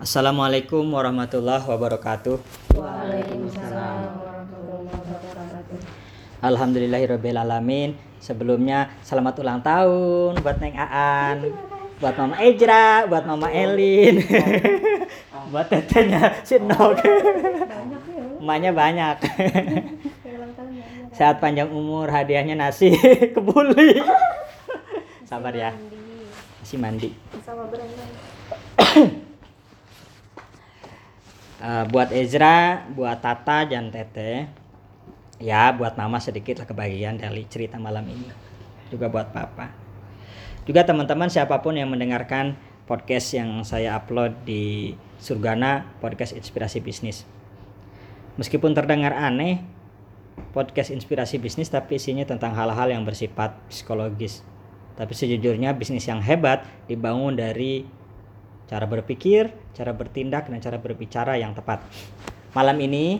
Assalamualaikum warahmatullahi wabarakatuh. Waalaikumsalam warahmatullahi wabarakatuh. Alhamdulillahirobbilalamin. Sebelumnya selamat ulang tahun buat Neng Aan, buat Mama Ejra, buat Mama Elin, buat tetenya si Nog. Banyak ya. Banyak. Ya. Sehat panjang umur, hadiahnya nasi kebuli. Sabar ya, masih mandi. Sama berenang. Eh, buat Ezra, buat Tata dan Tete, ya buat Mama sedikit lah kebagian dari cerita malam ini. Juga buat Papa. Juga teman-teman siapa pun yang mendengarkan podcast yang saya upload di Surgana Podcast Inspirasi Bisnis. Meskipun terdengar aneh, podcast inspirasi bisnis tapi isinya tentang hal-hal yang bersifat psikologis. Tapi sejujurnya bisnis yang hebat dibangun dari cara berpikir, cara bertindak, dan cara berbicara yang tepat. Malam ini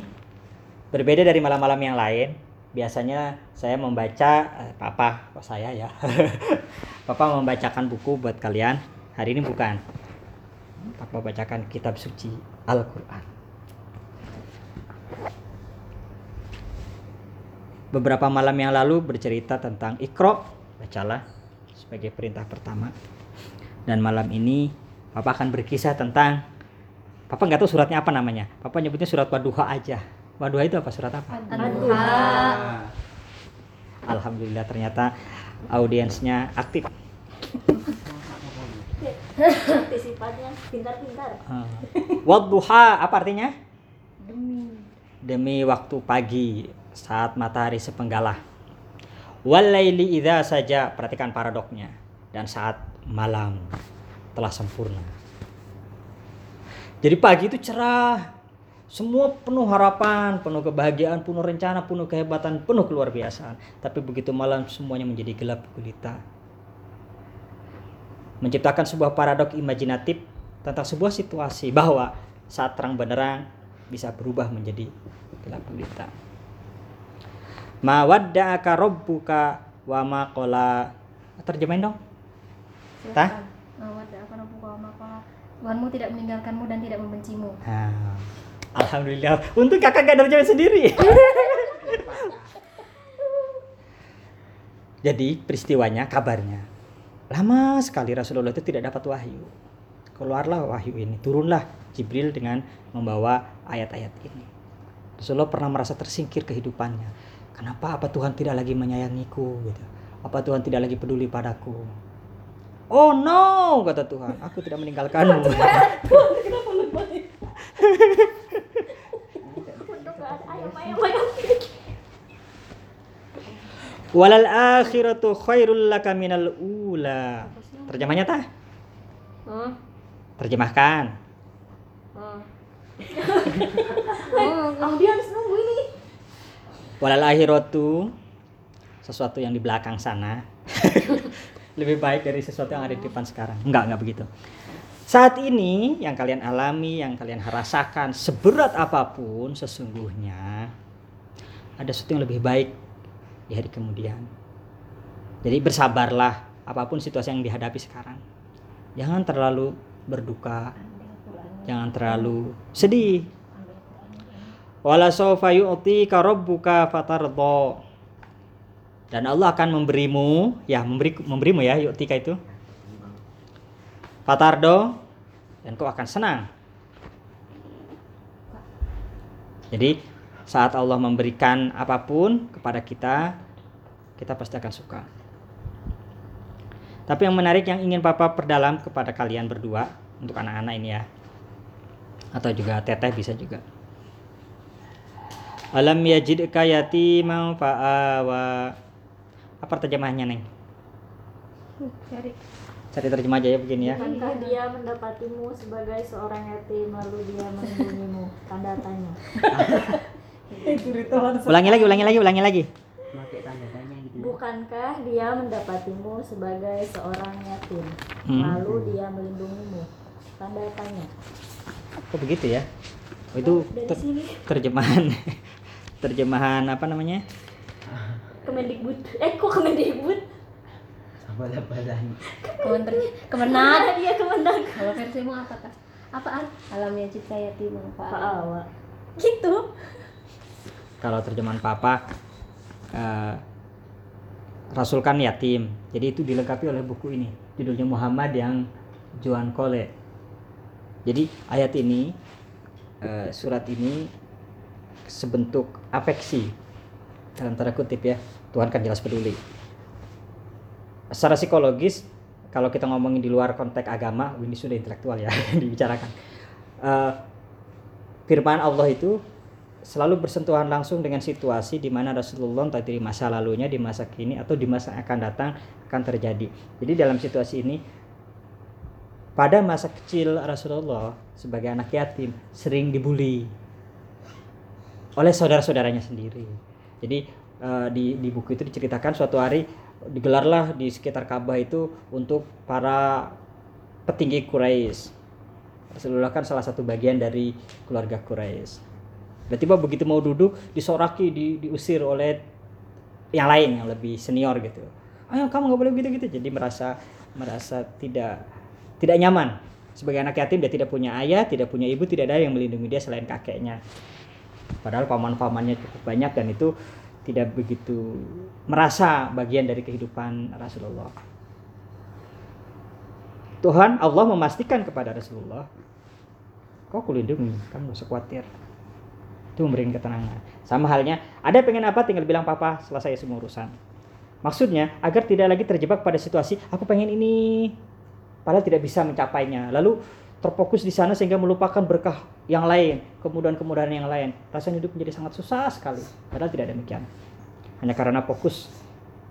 berbeda dari malam-malam yang lain. Biasanya saya membaca, eh, papa, kok saya ya, papa membacakan buku buat kalian. Hari ini bukan. Papa bacakan kitab suci Al-Quran. Beberapa malam yang lalu bercerita tentang ikro, bacalah sebagai perintah pertama. Dan malam ini Papa akan berkisah tentang Papa nggak tahu suratnya apa namanya. Papa nyebutnya surat Waduha aja. Waduha itu apa surat apa? Alhamdulillah ternyata audiensnya aktif. Sifatnya pintar-pintar. Ah. Wadduha apa artinya? Demi. Demi waktu pagi saat matahari sepenggalah. Walaili idza saja perhatikan paradoknya dan saat malam telah sempurna. Jadi pagi itu cerah, semua penuh harapan, penuh kebahagiaan, penuh rencana, penuh kehebatan, penuh keluar biasaan. Tapi begitu malam semuanya menjadi gelap gulita. Menciptakan sebuah paradok imajinatif tentang sebuah situasi bahwa saat terang benderang bisa berubah menjadi gelap gulita. Ma wadda'aka rabbuka wa ma qala. Terjemahin dong. Tah? Maka Tuhanmu tidak meninggalkanmu dan tidak membencimu. Nah, Alhamdulillah. Untung kakak gak nerjemahin sendiri. Jadi peristiwanya, kabarnya. Lama sekali Rasulullah itu tidak dapat wahyu. Keluarlah wahyu ini, turunlah Jibril dengan membawa ayat-ayat ini. Rasulullah pernah merasa tersingkir kehidupannya. Kenapa apa Tuhan tidak lagi menyayangiku gitu. Apa Tuhan tidak lagi peduli padaku? Oh no, kata Tuhan, aku tidak meninggalkanmu. Walal akhiratu khairul laka minal ula. Terjemahnya tah? Terjemahkan. Oh. Audiens nunggu ini. Walal akhiratu sesuatu yang di belakang sana lebih baik dari sesuatu yang ada di depan sekarang. Enggak, enggak begitu. Saat ini yang kalian alami, yang kalian rasakan seberat apa pun sesungguhnya ada sesuatu yang lebih baik di hari kemudian. Jadi bersabarlah apa pun situasi yang dihadapi sekarang. Jangan terlalu berduka. Jangan terlalu sedih. Wala sawfa yu'tika rabbuka fatardha. Dan Allah akan memberimu, ya memberi memberimu ya yu'tika itu. Fatardo dan kau akan senang. Jadi saat Allah memberikan apa pun kepada kita, kita pasti akan suka. Tapi yang menarik yang ingin Papa perdalam kepada kalian berdua untuk anak-anak ini ya. Atau juga teteh bisa juga. Alam yajidka yatiman fa'awa. Apa terjemahnya, Neng? Cari. Cari terjemah aja ya begini ya. Bukankah dia mendapatimu sebagai seorang yatim lalu dia melindungimu? Tanda tanya. Ulangi lagi, ulangi lagi, ulangi lagi. Bukankah dia mendapatimu sebagai seorang yatim Hmm. lalu dia melindungimu? Tanda tanya. Kok begitu ya? Oh, itu ter- terjemahan terjemahan apa namanya? Kemendikbud. Eh kok Kemendikbud? Kementerian Kemenak. Dia Kemendak. Kalau versimu apa kak? apaan alamnya cipta yatim Fa'awa. gitu kalau terjemahan papa eh, Rasul kan yatim jadi itu dilengkapi oleh buku ini judulnya Muhammad yang Juan Kole jadi ayat ini eh, surat ini sebentuk afeksi dalam tanda kutip ya Tuhan kan jelas peduli secara psikologis kalau kita ngomongin di luar konteks agama ini sudah intelektual ya dibicarakan Eh, firman Allah itu selalu bersentuhan langsung dengan situasi di mana Rasulullah entah di masa lalunya, di masa kini atau di masa akan datang akan terjadi. Jadi dalam situasi ini pada masa kecil Rasulullah sebagai anak yatim sering dibully oleh saudara-saudaranya sendiri. Jadi eh, di di buku itu diceritakan suatu hari digelarlah di sekitar Ka'bah itu untuk para petinggi Quraisy. Rasulullah kan salah satu bagian dari keluarga Quraisy. Tiba-tiba begitu mau duduk disoraki, di, diusir oleh yang lain yang lebih senior gitu. Ayo kamu nggak boleh begitu gitu. Jadi merasa merasa tidak tidak nyaman sebagai anak yatim dia tidak punya ayah, tidak punya ibu, tidak ada yang melindungi dia selain kakeknya. Padahal paman-pamannya cukup banyak dan itu tidak begitu merasa bagian dari kehidupan Rasulullah. Tuhan Allah memastikan kepada Rasulullah, kau kulindungi, kamu gak usah khawatir. Itu memberikan ketenangan. Sama halnya, ada pengen apa tinggal bilang papa selesai semua urusan. Maksudnya agar tidak lagi terjebak pada situasi aku pengen ini, padahal tidak bisa mencapainya. Lalu terfokus di sana sehingga melupakan berkah yang lain, kemudahan-kemudahan yang lain. Rasanya hidup menjadi sangat susah sekali. Padahal tidak demikian. Hanya karena fokus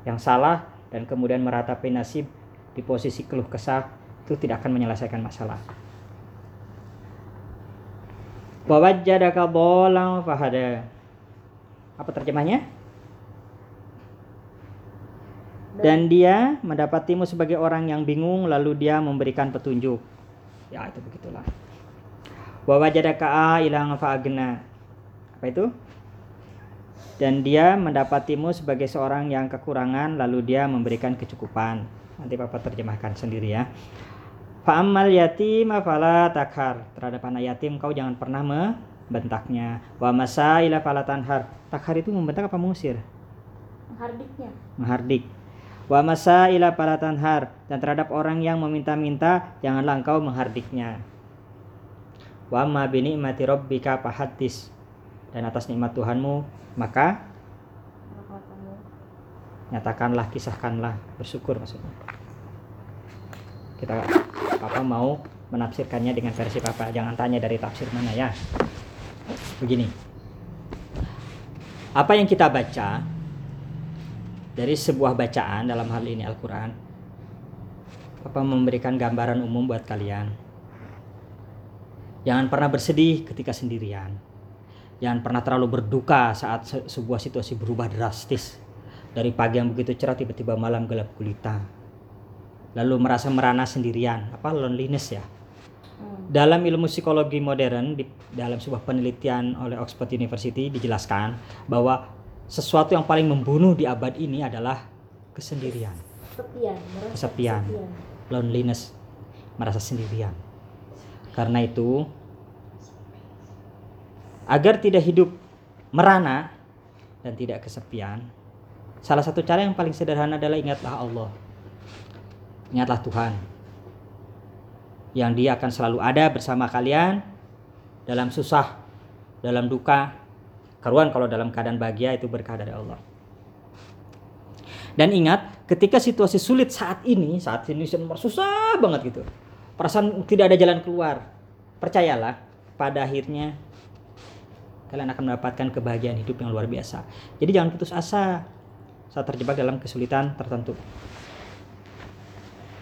yang salah dan kemudian meratapi nasib di posisi keluh kesah itu tidak akan menyelesaikan masalah. Wawajjadaka bolang fahada. Apa terjemahnya? Dan dia mendapatimu sebagai orang yang bingung lalu dia memberikan petunjuk. Ya itu begitulah. Wawajadaka ilang fa'agna. Apa itu? Dan dia mendapatimu sebagai seorang yang kekurangan lalu dia memberikan kecukupan. Nanti Bapak terjemahkan sendiri ya. Fa'ammal yatim fala takhar. Terhadap anak yatim kau jangan pernah membentaknya. Wa masaila fala tanhar. Takhar itu membentak apa mengusir? Hardiknya. Menghardik. Wa masaila fala tanhar. Dan terhadap orang yang meminta-minta janganlah engkau menghardiknya. Wa ma bi ni'mati rabbika fahaddis. Dan atas nikmat Tuhanmu maka nyatakanlah, kisahkanlah, bersyukur maksudnya. Kita Papa mau menafsirkannya dengan versi Papa, jangan tanya dari tafsir mana ya. Begini. Apa yang kita baca dari sebuah bacaan dalam hal ini Al-Qur'an Papa memberikan gambaran umum buat kalian. Jangan pernah bersedih ketika sendirian. Jangan pernah terlalu berduka saat se- sebuah situasi berubah drastis. Dari pagi yang begitu cerah tiba-tiba malam gelap gulita. Lalu merasa merana sendirian, apa loneliness ya. Hmm. Dalam ilmu psikologi modern di dalam sebuah penelitian oleh Oxford University dijelaskan bahwa sesuatu yang paling membunuh di abad ini adalah kesendirian, Kesepian. Merasa Kesepian. loneliness, merasa sendirian. Karena itu agar tidak hidup merana dan tidak kesepian, salah satu cara yang paling sederhana adalah ingatlah Allah. Ingatlah Tuhan. Yang Dia akan selalu ada bersama kalian dalam susah, dalam duka. Karuan kalau dalam keadaan bahagia itu berkah dari Allah. Dan ingat, ketika situasi sulit saat ini, saat ini susah banget gitu. Perasaan tidak ada jalan keluar. Percayalah, pada akhirnya kalian akan mendapatkan kebahagiaan hidup yang luar biasa. Jadi jangan putus asa saat terjebak dalam kesulitan tertentu.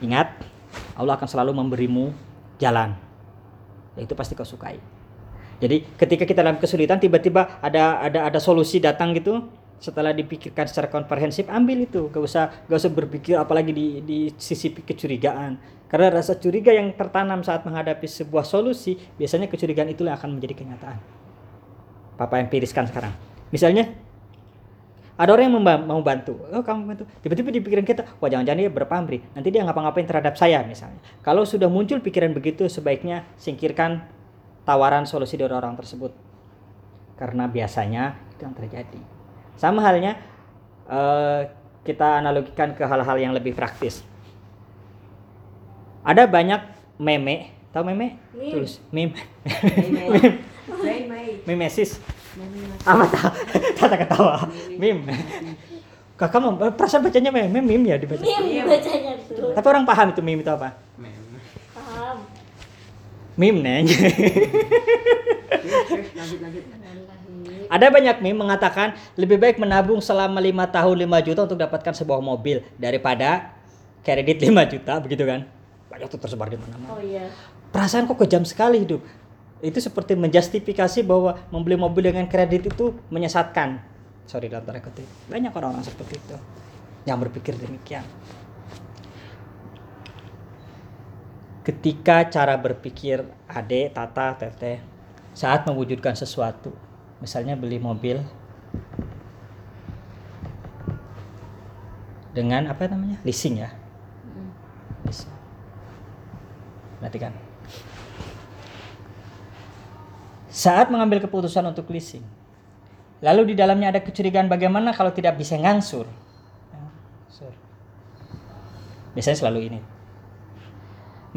Ingat, Allah akan selalu memberimu jalan. Ya, itu pasti kau sukai. Jadi ketika kita dalam kesulitan tiba-tiba ada ada ada solusi datang gitu, setelah dipikirkan secara komprehensif ambil itu. Gak usah gak usah berpikir apalagi di di sisi kecurigaan. Karena rasa curiga yang tertanam saat menghadapi sebuah solusi biasanya kecurigaan itulah yang akan menjadi kenyataan. Papa empiriskan sekarang. Misalnya ada orang yang mau bantu. Oh kamu bantu. Tiba-tiba di pikiran kita wah jangan-jangan dia berpamrih. Nanti dia ngapa-ngapain terhadap saya misalnya. Kalau sudah muncul pikiran begitu sebaiknya singkirkan tawaran solusi dari orang tersebut. Karena biasanya itu yang terjadi. Sama halnya eh, kita analogikan ke hal-hal yang lebih praktis. Ada banyak meme tahu meme? Meme. tulis meme. Main. mimesis apa tahu tata ketawa. Meme. Kakak mau perasaan bacanya meme meme ya dibaca. Mim bacanya tuh. tapi orang paham itu meme itu apa. Meme neng ada banyak meme mengatakan lebih baik menabung selama lima tahun 5 juta untuk dapatkan sebuah mobil daripada kredit 5 juta begitu kan? Banyak tuh tersebar di mana-mana. Oh iya. perasaan kok kejam sekali hidup. Itu seperti menjustifikasi bahwa membeli mobil dengan kredit itu menyesatkan. Sorry dalam tanda kutip. Banyak orang-orang seperti itu yang berpikir demikian ketika cara berpikir ade tata teteh saat mewujudkan sesuatu misalnya beli mobil dengan apa namanya? Leasing ya? Leasing. Perhatikan. Saat mengambil keputusan untuk leasing lalu di dalamnya ada kecurigaan bagaimana kalau tidak bisa Ngangsur. biasanya selalu ini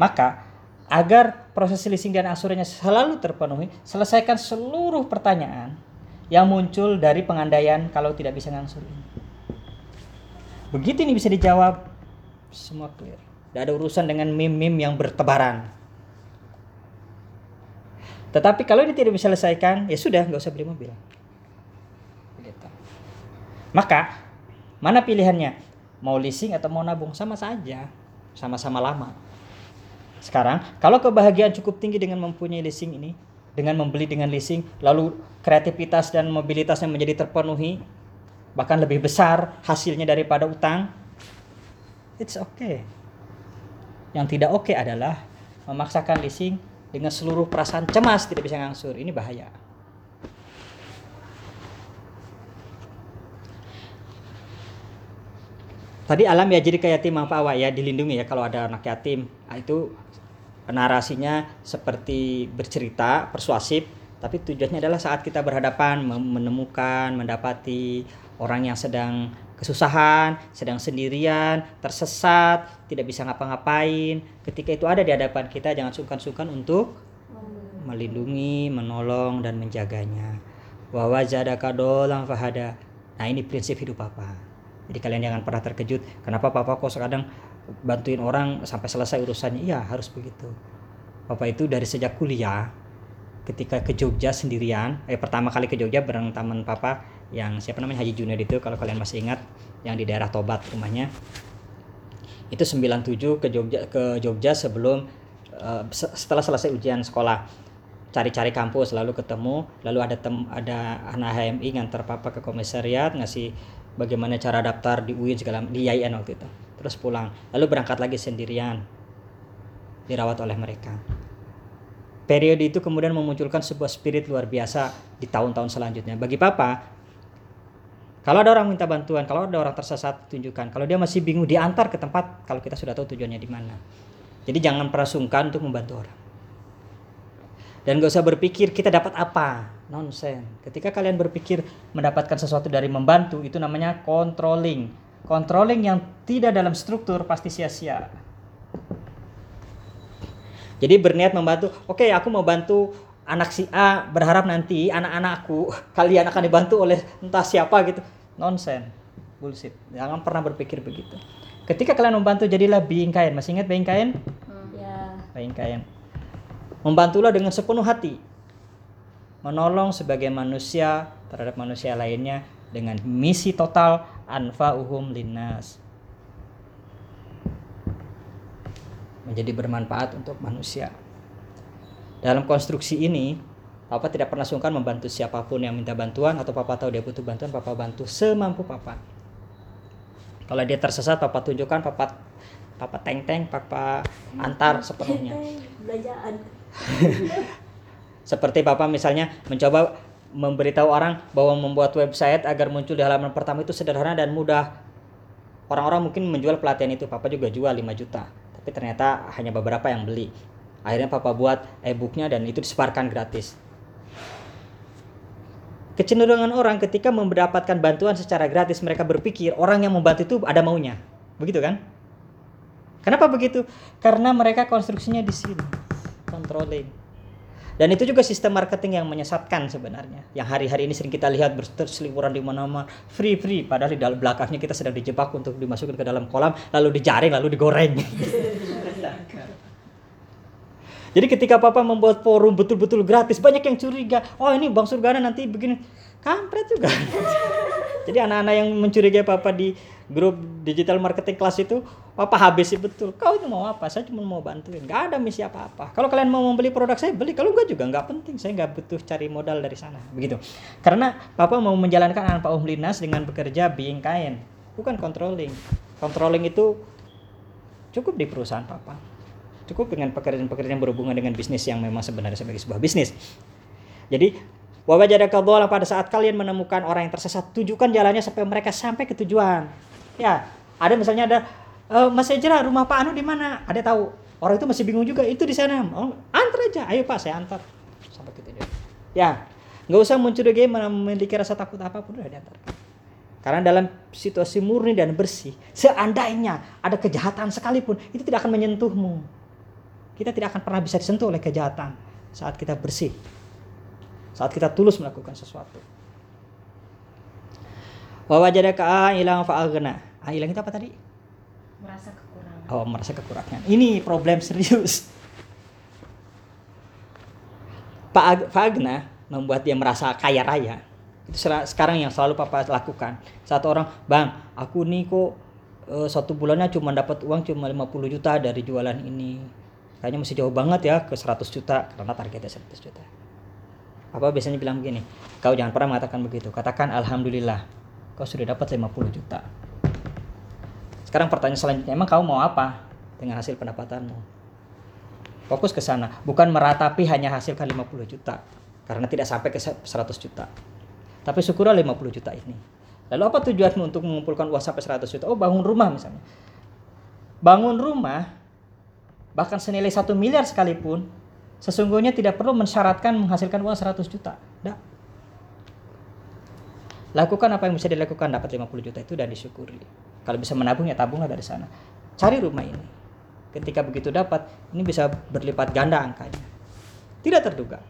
maka agar proses leasing dan angsurannya selalu terpenuhi selesaikan seluruh pertanyaan yang muncul dari pengandaian kalau tidak bisa ngangsur begitu ini bisa dijawab semua clear tidak ada urusan dengan meme-meme yang bertebaran tetapi kalau ini tidak bisa selesaikan, ya sudah, nggak usah beli mobil. Maka, mana pilihannya? Mau leasing atau mau nabung? Sama saja. Sama-sama lama. Sekarang, kalau kebahagiaan cukup tinggi dengan mempunyai leasing ini, dengan membeli dengan leasing, lalu kreativitas dan mobilitasnya menjadi terpenuhi, bahkan lebih besar hasilnya daripada utang, it's okay. Yang tidak oke adalah memaksakan leasing dengan seluruh perasaan cemas tidak bisa ngangsur. Ini bahaya. Tadi alam ya jadi kayak yatim apa awak ya dilindungi ya kalau ada anak yatim. Nah, itu narasinya seperti bercerita persuasif tapi tujuannya adalah saat kita berhadapan menemukan mendapati orang yang sedang kesusahan, sedang sendirian, tersesat, tidak bisa ngapa-ngapain. Ketika itu ada di hadapan kita jangan sungkan-sungkan untuk melindungi, menolong dan menjaganya. Wa wajadaka dolan fahada. Nah, ini prinsip hidup Papa. Jadi kalian jangan pernah terkejut kenapa Papa kok kadang bantuin orang sampai selesai urusannya. Iya, harus begitu. Papa itu dari sejak kuliah ketika ke Jogja sendirian, eh pertama kali ke Jogja bareng teman Papa yang siapa namanya Haji Junior itu kalau kalian masih ingat yang di daerah Tobat rumahnya. Itu 97 ke Jogja ke Jogja sebelum se- setelah selesai ujian sekolah cari-cari kampus lalu ketemu lalu ada tem ada anak HMI ngantar papa ke komisariat ngasih bagaimana cara daftar di UIN segala di IAIN waktu itu terus pulang. Lalu berangkat lagi sendirian dirawat oleh mereka. Periode itu kemudian memunculkan sebuah spirit luar biasa di tahun-tahun selanjutnya. Bagi papa kalau ada orang minta bantuan kalau ada orang tersesat tunjukkan. Kalau dia masih bingung diantar ke tempat kalau kita sudah tahu tujuannya di mana. Jadi jangan pernah sungkan untuk membantu orang. Dan gak usah berpikir kita dapat apa? Nonsen ketika kalian berpikir mendapatkan sesuatu dari membantu itu namanya controlling controlling yang tidak dalam struktur pasti sia-sia. Jadi berniat membantu oke aku mau bantu anak si A berharap nanti anak-anakku kalian akan dibantu oleh entah siapa gitu. Nonsen. Bullshit. Jangan pernah berpikir begitu. Ketika kalian membantu jadilah being kind. Masih ingat being kind? Ya. being kind. Membantulah dengan sepenuh hati. Menolong sebagai manusia terhadap manusia lainnya dengan misi total anfa'uhum linnas. Menjadi bermanfaat untuk manusia. Dalam konstruksi ini, Papa tidak pernah sungkan membantu siapa pun yang minta bantuan atau Papa tahu dia butuh bantuan, Papa bantu semampu Papa. Kalau dia tersesat, Papa tunjukkan, Papa Papa teng-teng, Papa antar sepenuhnya. Belanjaan. Seperti Papa misalnya mencoba memberitahu orang bahwa membuat website agar muncul di halaman pertama itu sederhana dan mudah. Orang-orang mungkin menjual pelatihan itu, papa juga jual 5 juta. Tapi ternyata hanya beberapa yang beli. Akhirnya papa buat e-booknya dan itu disebarkan gratis. Kecenderungan orang ketika mendapatkan bantuan secara gratis mereka berpikir orang yang membantu itu ada maunya. Begitu kan? Kenapa begitu? Karena mereka konstruksinya di sini. Controlling. Dan itu juga sistem marketing yang menyesatkan sebenarnya. Yang hari-hari ini sering kita lihat berseliweran di mana-mana, free free padahal di dalam belakangnya kita sedang dijebak untuk dimasukkan ke dalam kolam, lalu dijaring, lalu digoreng. Jadi ketika papa membuat forum betul-betul gratis, banyak yang curiga. Oh ini Bang Surgana nanti begini. Kampret juga. Jadi anak-anak yang mencurigai papa di grup digital marketing kelas itu, papa habisi betul. Kau itu mau apa? Saya cuma mau bantuin. Gak ada misi apa-apa. Kalau kalian mau membeli produk saya beli. Kalau enggak juga nggak penting. Saya nggak butuh cari modal dari sana. Begitu. Karena papa mau menjalankan anak Pak Umlinas dengan bekerja being kind, bukan controlling. Controlling itu cukup di perusahaan papa cukup dengan pekerjaan-pekerjaan yang berhubungan dengan bisnis yang memang sebenarnya sebagai sebuah bisnis. Jadi wajadaka dhalan pada saat kalian menemukan orang yang tersesat, tunjukkan jalannya sampai mereka sampai ke tujuan. Ya, ada misalnya ada e, Mas Ejra rumah Pak Anu di mana? Ada tahu. Orang itu masih bingung juga, itu di sana. Oh, antar aja. Ayo Pak, saya antar. Sampai ke tujuan. Ya, nggak usah mencurigai memiliki rasa takut apa pun udah diantar. Karena dalam situasi murni dan bersih, seandainya ada kejahatan sekalipun, itu tidak akan menyentuhmu kita tidak akan pernah bisa disentuh oleh kejahatan saat kita bersih. Saat kita tulus melakukan sesuatu. Wa wajadaka ilang fa'aghna. Ah, hilang itu apa tadi? Merasa kekurangan Oh, merasa kekurangan. Ini problem serius. Pak Fagna membuat dia merasa kaya raya. Itu sekarang yang selalu papa lakukan. Saat orang, bang, aku nih kok uh, satu bulannya cuma dapat uang cuma 50 juta dari jualan ini. Kayaknya masih jauh banget ya ke 100 juta karena targetnya 100 juta. Apa biasanya bilang begini, kau jangan pernah mengatakan begitu. Katakan alhamdulillah, kau sudah dapat 50 juta. Sekarang pertanyaan selanjutnya, emang kau mau apa dengan hasil pendapatanmu? Fokus ke sana, bukan meratapi hanya hasilkan 50 juta karena tidak sampai ke 100 juta. Tapi syukurlah 50 juta ini. Lalu apa tujuanmu untuk mengumpulkan uang sampai 100 juta? Oh, bangun rumah misalnya. Bangun rumah bahkan senilai satu miliar sekalipun sesungguhnya tidak perlu mensyaratkan menghasilkan uang 100 juta. Tidak. Lakukan apa yang bisa dilakukan dapat 50 juta itu dan disyukuri. Kalau bisa menabung ya tabunglah dari sana. Cari rumah ini. Ketika begitu dapat ini bisa berlipat ganda angkanya. Tidak terduga.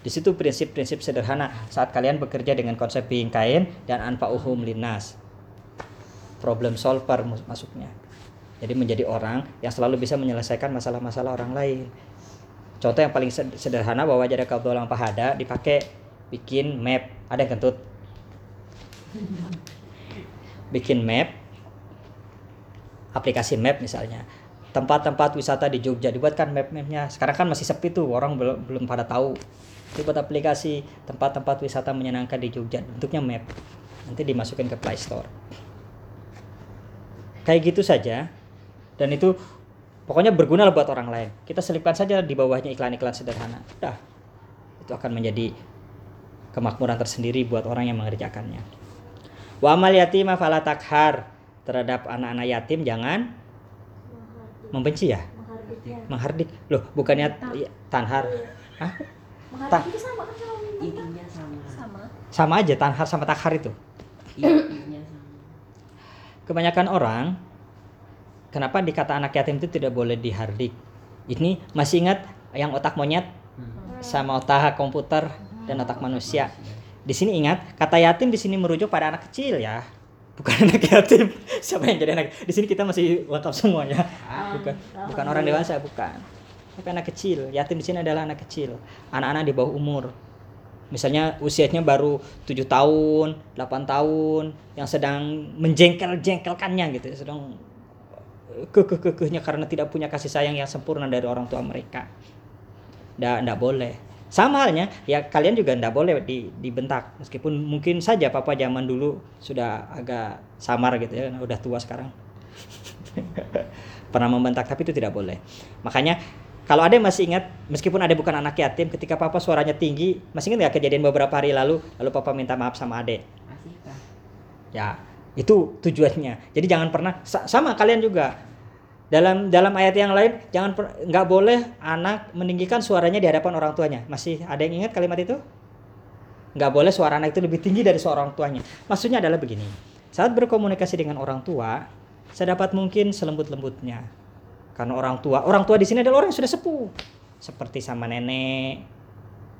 Di situ prinsip-prinsip sederhana. Saat kalian bekerja dengan konsep being kain dan anfa uhum linas problem solver masuknya. Jadi menjadi orang yang selalu bisa menyelesaikan masalah-masalah orang lain. Contoh yang paling sederhana bahwa jadi kaudolang pahada dipakai bikin map. Ada yang kentut? Bikin map aplikasi map misalnya. Tempat-tempat wisata di Jogja dibuatkan map-mapnya. Sekarang kan masih sepi tuh orang belum belum pada tahu. Dibuat aplikasi tempat-tempat wisata menyenangkan di Jogja. Bentuknya map. Nanti dimasukin ke Play Store. Kayak gitu saja. Dan itu pokoknya berguna buat orang lain. Kita selipkan saja di bawahnya iklan-iklan sederhana. Udah. Itu akan menjadi kemakmuran tersendiri buat orang yang mengerjakannya. Wa amal yatim fala takhar terhadap anak-anak yatim jangan membenci ya? Menghardik loh bukannya iya, tanhar. Hah? menghardik itu sama kan sama intinya sama. Sama. Sama aja tanhar sama takhar itu. Intinya sama. Kebanyakan orang kenapa dikata anak yatim itu tidak boleh dihardik ini masih ingat yang otak monyet? Sama otak komputer dan otak manusia. Di sini ingat kata yatim di sini merujuk pada anak kecil ya bukan anak yatim. Siapa yang jadi anak? Di sini kita masih lengkap semua ya bukan bukan orang dewasa bukan. Tapi anak kecil. Yatim di sini adalah anak kecil. Anak-anak di bawah umur. Misalnya usianya baru tujuh tahun 8 tahun yang sedang menjengkel-jengkelkannya gitu. Sedang kekeh-kekehnya karena tidak punya kasih sayang yang sempurna dari orang tua mereka. Ndak ndak boleh sama halnya ya kalian juga ndak boleh di, dibentak meskipun mungkin saja papa zaman dulu sudah agak samar gitu ya udah tua sekarang pernah membentak tapi itu tidak boleh makanya Kalau ada masih ingat, meskipun ada bukan anak yatim, ketika papa suaranya tinggi, masih ingat nggak kejadian beberapa hari lalu, lalu papa minta maaf sama kah? Ya, itu tujuannya. Jadi jangan pernah sa- sama kalian juga. Dalam dalam ayat yang lain jangan nggak boleh anak meninggikan suaranya di hadapan orang tuanya. Masih ada yang ingat kalimat itu? Nggak boleh suara anak itu lebih tinggi dari suara orang tuanya. Maksudnya adalah begini. Saat berkomunikasi dengan orang tua, sedapat mungkin selembut-lembutnya. Karena orang tua, orang tua di sini adalah orang yang sudah sepuh. Seperti sama nenek,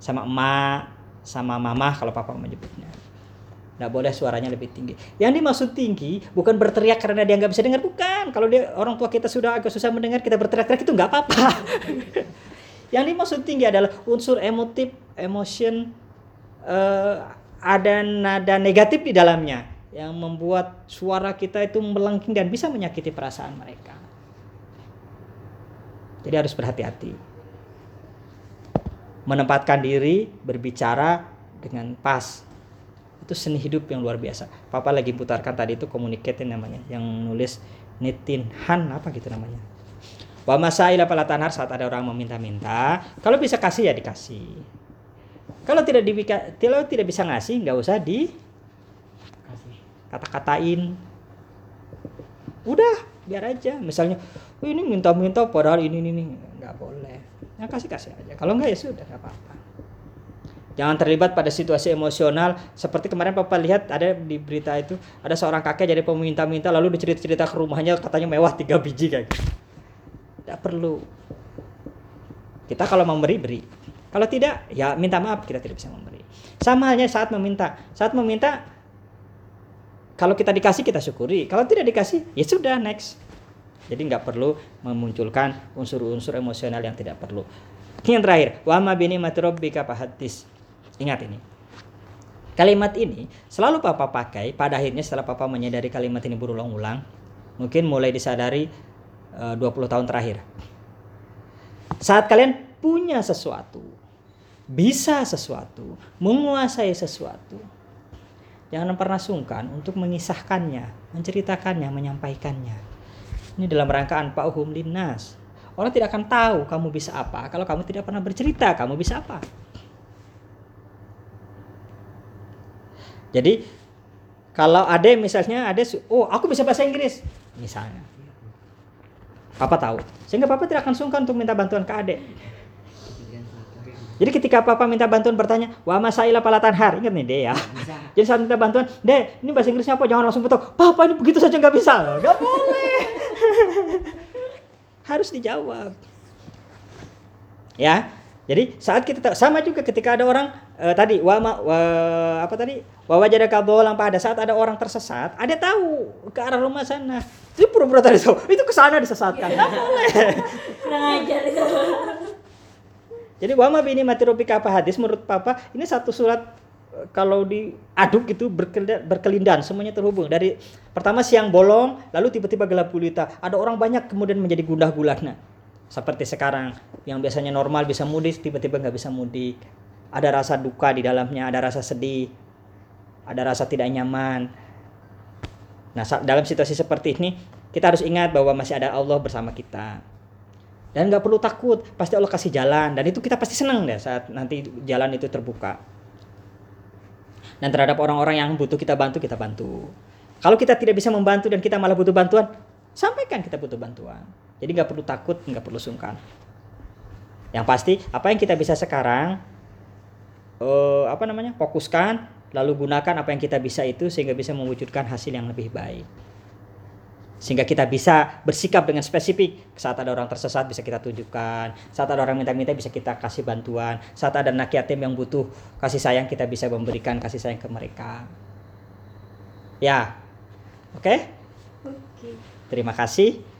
sama emak, sama mama kalau papa menyebutnya. Nggak boleh suaranya lebih tinggi. Yang dimaksud tinggi bukan berteriak karena dia nggak bisa dengar, bukan. Kalau dia orang tua kita sudah agak susah mendengar, kita berteriak-teriak itu nggak apa-apa. Yang dimaksud tinggi adalah unsur emotif, emotion, eh, ada nada negatif di dalamnya yang membuat suara kita itu melengking dan bisa menyakiti perasaan mereka. Jadi harus berhati-hati. Menempatkan diri, berbicara dengan pas itu seni hidup yang luar biasa. Papa lagi putarkan tadi itu communicate namanya, yang nulis Nitin Han apa gitu namanya. Wa masaila pala tanhar saat ada orang meminta-minta, kalau bisa kasih ya dikasih. Kalau tidak dibika, kalau tidak bisa ngasih nggak usah di Kasih. kata-katain. Udah, biar aja. Misalnya, "Oh, ini minta-minta padahal ini ini ini." nggak boleh. Ya kasih-kasih aja. Kalau nggak ya sudah nggak apa-apa. Jangan terlibat pada situasi emosional seperti kemarin Papa lihat ada di berita itu ada seorang kakek jadi peminta-minta lalu dicerita-cerita ke rumahnya katanya mewah tiga biji kayak gitu. Tidak perlu. Kita kalau memberi beri. Kalau tidak ya minta maaf kita tidak bisa memberi. Sama halnya saat meminta. Saat meminta kalau kita dikasih kita syukuri. Kalau tidak dikasih ya sudah next. Jadi nggak perlu memunculkan unsur-unsur emosional yang tidak perlu. Yang terakhir, wa ma bini matrobbika fahaddis. Ingat ini. Kalimat ini selalu Papa pakai pada akhirnya setelah Papa menyadari kalimat ini berulang-ulang. Mungkin mulai disadari eh, 20 tahun terakhir. Saat kalian punya sesuatu, bisa sesuatu, menguasai sesuatu, jangan pernah sungkan untuk mengisahkannya, menceritakannya, menyampaikannya. Ini dalam rangka anfa'uhum linnas. Orang tidak akan tahu kamu bisa apa kalau kamu tidak pernah bercerita kamu bisa apa. Jadi kalau ada misalnya ada oh aku bisa bahasa Inggris misalnya. Papa tahu. Sehingga papa tidak akan sungkan untuk minta bantuan ke satu. Jadi ketika papa minta bantuan bertanya, "Wa masaila palatanhar." Ingat nih deh ya. Jadi saat minta bantuan, "Dek, ini bahasa Inggrisnya apa?" Jangan langsung betul. "Papa ini begitu saja nggak bisa." Nggak boleh. Harus dijawab. Ya. Jadi saat kita tahu- sama juga ketika ada orang eh, tadi wa, ma- wa- apa tadi? Wa wajadaka dhalan pada saat ada orang tersesat, ada tahu ke arah rumah sana. Itu pura-pura tadi tahu. Itu ke sana disesatkan. Nggak boleh. itu Jadi wama bini mati robika apa hadis menurut papa ini satu surat eh, kalau diaduk gitu berkelindan, berkelindan semuanya terhubung dari pertama siang bolong lalu tiba-tiba gelap gulita ada orang banyak kemudian menjadi gundah gulana seperti sekarang yang biasanya normal bisa mudik tiba-tiba nggak bisa mudik. Ada rasa duka di dalamnya ada rasa sedih ada rasa tidak nyaman. Nah dalam situasi seperti ini kita harus ingat bahwa masih ada Allah bersama kita. Dan nggak perlu takut pasti Allah kasih jalan. Dan itu kita pasti senang deh saat nanti jalan itu terbuka. Dan terhadap orang-orang yang butuh kita bantu kita bantu. Kalau kita tidak bisa membantu dan kita malah butuh bantuan sampaikan kita butuh bantuan jadi nggak perlu takut nggak perlu sungkan. Yang pasti apa yang kita bisa sekarang eh, apa namanya fokuskan lalu gunakan apa yang kita bisa itu sehingga bisa mewujudkan hasil yang lebih baik. Sehingga kita bisa bersikap dengan spesifik. Saat ada orang tersesat bisa kita tunjukkan. Saat ada orang minta-minta bisa kita kasih bantuan. Saat ada anak yatim yang butuh kasih sayang kita bisa memberikan kasih sayang ke mereka. Ya. Oke? Oke. Terima kasih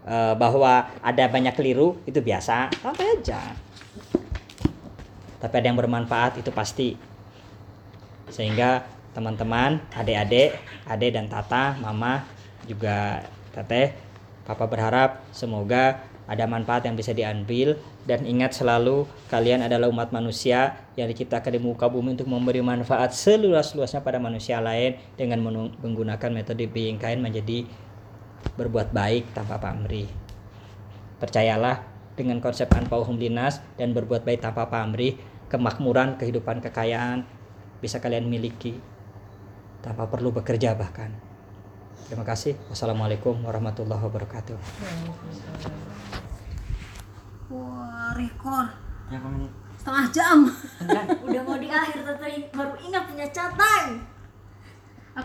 Eh, bahwa ada banyak keliru itu biasa. Santai aja. Tapi ada yang bermanfaat itu pasti. Sehingga teman-teman adik-adik adik dan tata mama juga teteh papa berharap semoga ada manfaat yang bisa diambil. Dan ingat selalu kalian adalah umat manusia yang diciptakan di muka bumi untuk memberi manfaat seluas-luasnya pada manusia lain dengan menggunakan metode being kind menjadi berbuat baik tanpa pamrih. Percayalah dengan konsep anfa'uhum linas dan berbuat baik tanpa pamrih, kemakmuran, kehidupan, kekayaan bisa kalian miliki tanpa perlu bekerja bahkan. Terima kasih. Wassalamualaikum warahmatullahi wabarakatuh. Wah, rekor setengah jam. Udah mau di akhir tapi baru ingat punya catatan.